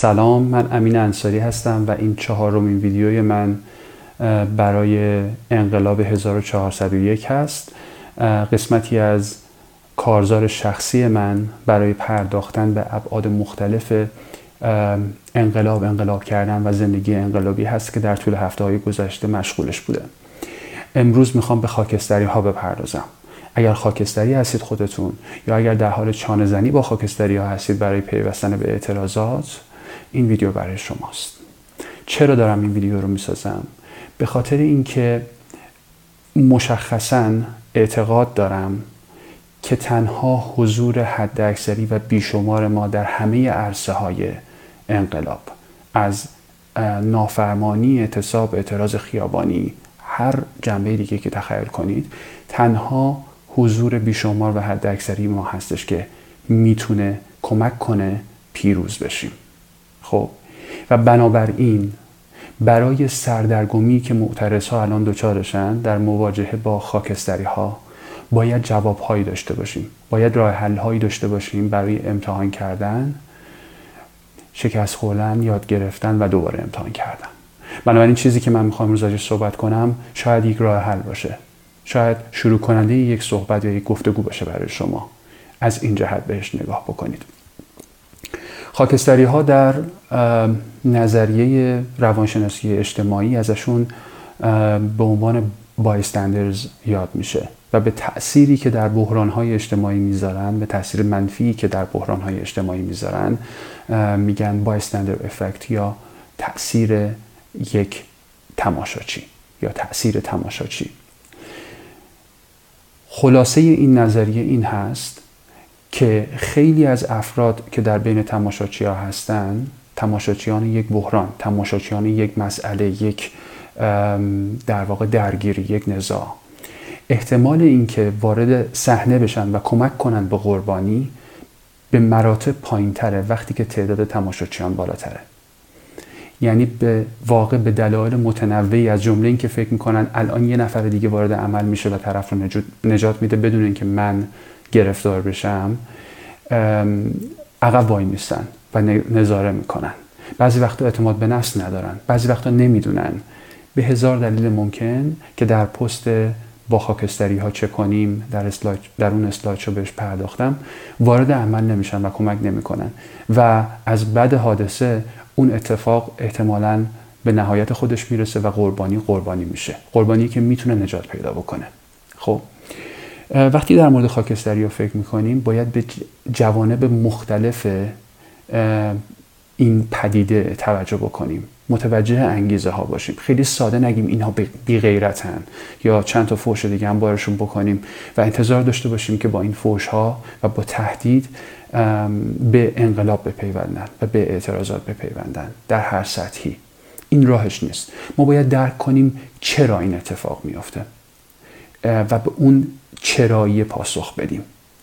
سلام من امین انصاری هستم و این چهارمین ویدیوی من برای انقلاب 1401 هست. قسمتی از کارزار شخصی من برای پرداختن به ابعاد مختلف انقلاب انقلاب کردن و زندگی انقلابی هست که در طول هفته های گذشته مشغولش بوده. امروز می‌خوام به خاکستری ها بپردازم. اگر خاکستری هستید خودتون یا اگر در حال چانه زنی با خاکستری ها هستید برای پیوستن به اعتراضات این ویدیو برای شماست. چرا دارم این ویدیو رو می‌سازم؟ به خاطر اینکه مشخصا اعتقاد دارم که تنها حضور حداکثری و بیشمار ما در همه عرصه های انقلاب از نافرمانی اعتصاب اعتراض خیابانی هر جنبه دیگه که تخیل کنید تنها حضور بیشمار و حداکثری ما هستش که می‌تونه کمک کنه پیروز بشیم. خب و بنابراین برای سردرگمی که معترض ها الان دچارشن در مواجهه با خاکستری ها باید جواب هایی داشته باشیم. باید راه حل هایی داشته باشیم برای امتحان کردن شکست خوردن یاد گرفتن و دوباره امتحان کردن. بنابراین چیزی که من می‌خوام روز صحبت کنم شاید یک راه حل باشه. شاید شروع کننده یک صحبت یا یک گفتگو باشه برای شما. از این جهت بهش نگاه بکنید. خاکستری ها در نظریه روانشناسی اجتماعی ازشون به عنوان بایستندرز یاد میشه و به تأثیری که در بحران های اجتماعی می‌ذارن به تاثیر منفی که در بحران های اجتماعی می‌ذارن میگن بایستندر افکت یا تأثیر یک تماشاچی یا تأثیر تماشاچی. خلاصه این نظریه این هست که خیلی از افراد که در بین تماشاچی هستن تماشاچیان یک بحران تماشاچیان یک مسئله یک در واقع درگیری یک نزاع. احتمال اینکه وارد صحنه بشن و کمک کنند به قربانی به مراتب پایین تره وقتی که تعداد تماشاچیان بالاتره. یعنی به واقع به دلایل متنوعی از جمله اینکه فکر می‌کنن الان یه نفر دیگه وارد عمل میشه و طرف رو نجات میده بدون اینکه من گرفتار بشم عقب وای میستن و نظاره می‌کنن. بعضی وقتا اعتماد به نفس ندارن. بعضی وقتا نمی‌دونن. به هزار دلیل ممکن که در پست با خاکستری ها چه کنیم در, اسلاید، در اون اسلاید رو بهش پرداختم وارد عمل نمیشن و کمک نمی‌کنن. و از بد حادثه اون اتفاق احتمالا به نهایت خودش می‌رسه و قربانی قربانی میشه. قربانی که می‌تونه نجات پیدا بکنه. خب؟ وقتی در مورد خاکستری فکر می‌کنیم باید به جوانب مختلف این پدیده توجه بکنیم. متوجه انگیزه ها باشیم. خیلی ساده نگیم اینها بی غیرتن یا چند تا فوش دیگه هم بارشون بکنیم و انتظار داشته باشیم که با این فوش ها و با تهدید به انقلاب بپیوندن و به اعتراضات بپیوندن در هر سطحی. این راهش نیست. ما باید درک کنیم چرا این اتفاق میافته. و به اون چرایی پاسخ بدیم.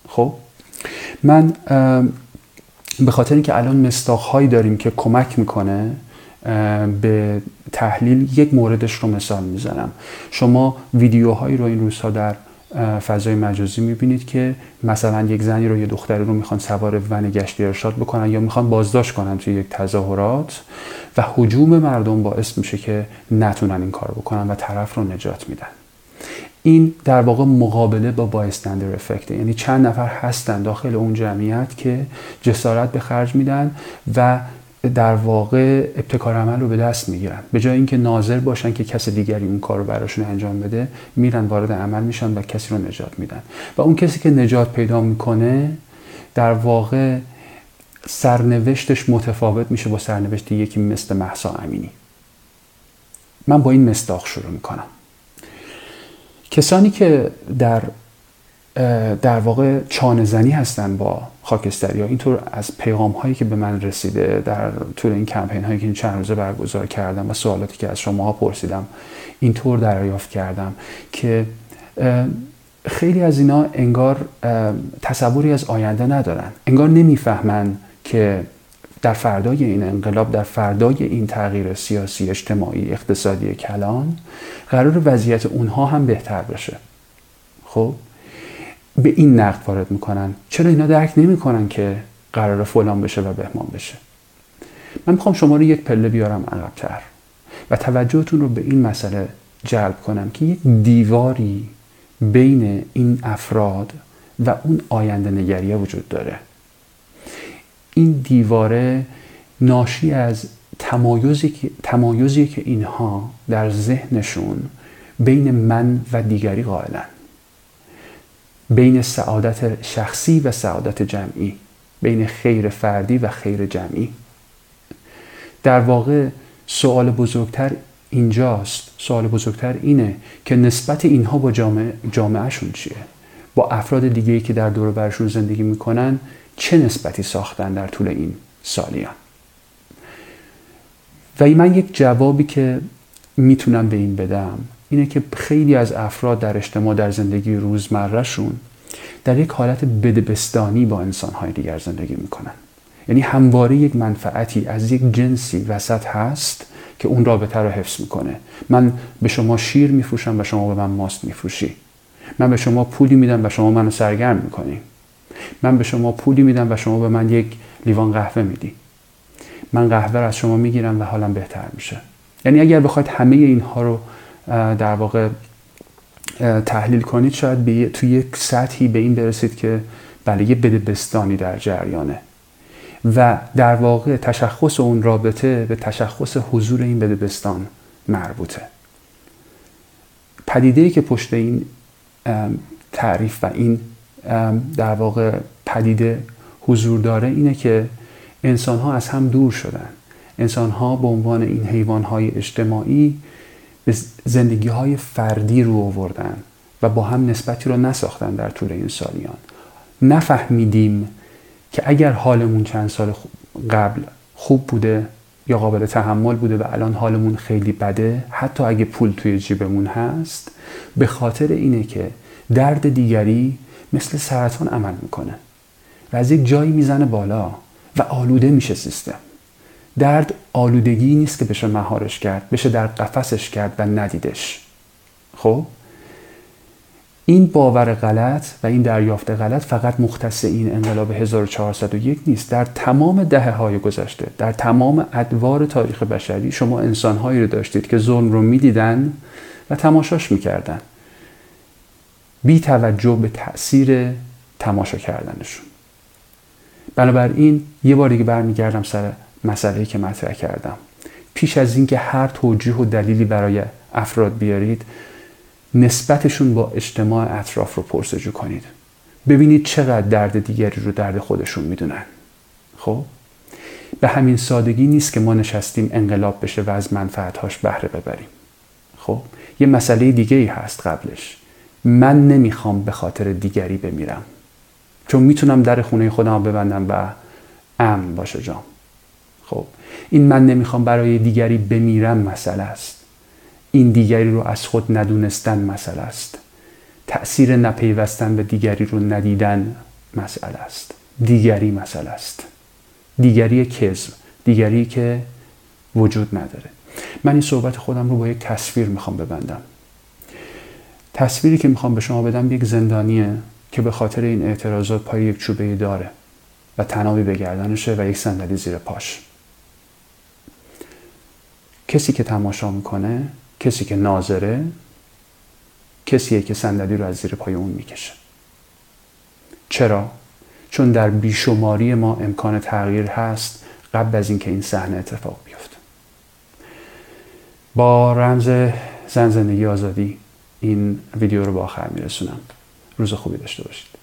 خب؟ من به خاطر اینکه الان مستاخهایی داریم که کمک می‌کنه به تحلیل یک موردش رو مثال می‌زنم. شما ویدیوهایی رو این روزها در فضای مجازی می‌بینید که مثلا یک زنی رو یه دختری رو می‌خوان سوار ون گشتی ارشاد بکنن یا می‌خوان بازداشت کنن توی یک تظاهرات و حجوم مردم باعث میشه که نتونن این کار بکنن و طرف رو نجات میدن. این در واقع مقابله با بایستندر افکت یعنی چند نفر هستن داخل اون جمعیت که جسارت به خرج میدن و در واقع ابتکار عمل رو به دست می‌گیرن. به جای اینکه ناظر باشن که کس دیگری اون کار رو براشون انجام بده میرن وارد عمل میشن و کسی رو نجات میدن. و اون کسی که نجات پیدا می‌کنه در واقع سرنوشتش متفاوت میشه با سرنوشت یکی مثل محسا امینی. من با این مستاخ شروع می‌کنم. کسانی که در در واقع چانه زنی هستن با خاکستری ها اینطور از پیغام هایی که به من رسیده در طول این کمپین هایی که این چند روزه برگزار کردم و سوالاتی که از شما ها پرسیدم اینطور دریافت کردم که خیلی از اینا انگار تصوری از آینده ندارن. انگار نمی‌فهمن که در فردای این انقلاب در فردای این تغییر سیاسی اجتماعی اقتصادی کلان قرار وضعیت اونها هم بهتر بشه. خب؟ به این نقد وارد می‌کنن. چرا اینا درک نمی‌کنن که قرار فلان بشه و بهمان بشه؟ من می‌خوام شما رو یک پله بیارم عقبتر و توجهتون رو به این مسئله جلب کنم که یک دیواری بین این افراد و اون آینده نگریه وجود داره. این دیواره ناشی از تمایزی که, تمایزی که اینها در ذهنشون بین من و دیگری قائلن. بین سعادت شخصی و سعادت جمعی. بین خیر فردی و خیر جمعی. در واقع سوال بزرگتر اینجاست. سوال بزرگتر اینه که نسبت اینها با جامعه جامعهشون چیه؟ با افراد دیگه که در دور برشون زندگی می‌کنن چه نسبتی ساختن در طول این سالیان؟ و من یک جوابی که می‌تونم به این بدم اینه که خیلی از افراد در اجتماع در زندگی روزمرهشون در یک حالت بدبستانی با انسانهای دیگر زندگی می‌کنن. یعنی همواره یک منفعتی از یک جنسی وسط هست که اون رابطه رو حفظ می‌کنه. من به شما شیر میفروشم و شما به من ماست میفروشی. من به شما پولی میدم و شما منو سرگرم می‌کنی. من به شما پولی میدم و شما به من یک لیوان قهوه میدی. من قهوه رو از شما می‌گیرم و حالم بهتر میشه. یعنی اگر بخواید همه اینها رو در واقع تحلیل کنید شاید به توی یک سطحی به این برسید که بله یه بدبستانی در جریانه. و در واقع تشخص اون رابطه به تشخص حضور این بدبستان مربوطه. پدیده که پشت این تعریف و این در واقع پدیده حضور داره اینه که انسان ها از هم دور شدن. انسان ها به عنوان این حیوان های اجتماعی به زندگی های فردی رو آوردن و با هم نسبتی رو نساختن در طول این سالیان. نفهمیدیم که اگر حالمون چند سال قبل خوب بوده یا قابل تحمل بوده و الان حالمون خیلی بده حتی اگه پول توی جیبمون هست به خاطر اینه که درد دیگری مثل سرطان عمل می‌کنه و از یک جایی می‌زنه بالا و آلوده میشه سیستم. درد آلودگی نیست که بشه مهارش کرد بشه در قفسش کرد و ندیدش. خب؟ این باور غلط و این دریافت غلط فقط مختص این انقلاب 1401 نیست. در تمام دهه های گذشته در تمام ادوار تاریخ بشری شما انسانهایی رو داشتید که ظلم رو می‌دیدن و تماشاش می‌کردن. بی توجه به تاثیر تماشا کردنشون. بنابراین یه بار دیگه برمیگردم سر مسئله که مطرح کردم. پیش از اینکه هر توجیه و دلیلی برای افراد بیارید نسبتشون با اجتماع اطراف رو پرسجو کنید. ببینید چقدر درد دیگری رو درد خودشون می‌دونن. خب؟ به همین سادگی نیست که ما نشستیم انقلاب بشه و از منفعتهاش بهره ببریم. خب؟ یه مسئله دیگه ای هست قبلش. من نمی‌خوام به خاطر دیگری بمیرم. چون می‌تونم در خونه خودم ببندم و امن باشه جام. خب این من نمی‌خوام برای دیگری بمیرم مسئله است. این دیگری رو از خود ندونستن مسئله است. تأثیر نپیوستن به دیگری رو ندیدن مسئله است. دیگری مسئله است. دیگری کذب دیگری که وجود نداره. من این صحبت خودم رو با یک تصویر می‌خوام ببندم. تصویری که می‌خوام به شما بدم یک زندانیه که به خاطر این اعتراضات پای یک چوبه داره و تنابی به گردنشه و یک صندلی زیر پاش. کسی که تماشا می‌کنه کسی که ناظره کسیه که صندلی رو از زیر پای اون می‌کشه. چرا؟ چون در بیشماری ما امکان تغییر هست قبل از اینکه این صحنه اتفاق بیفته. با رمز زن زندگی آزادی این ویدیو رو به آخر میرسونم. روز خوبی داشته باشید.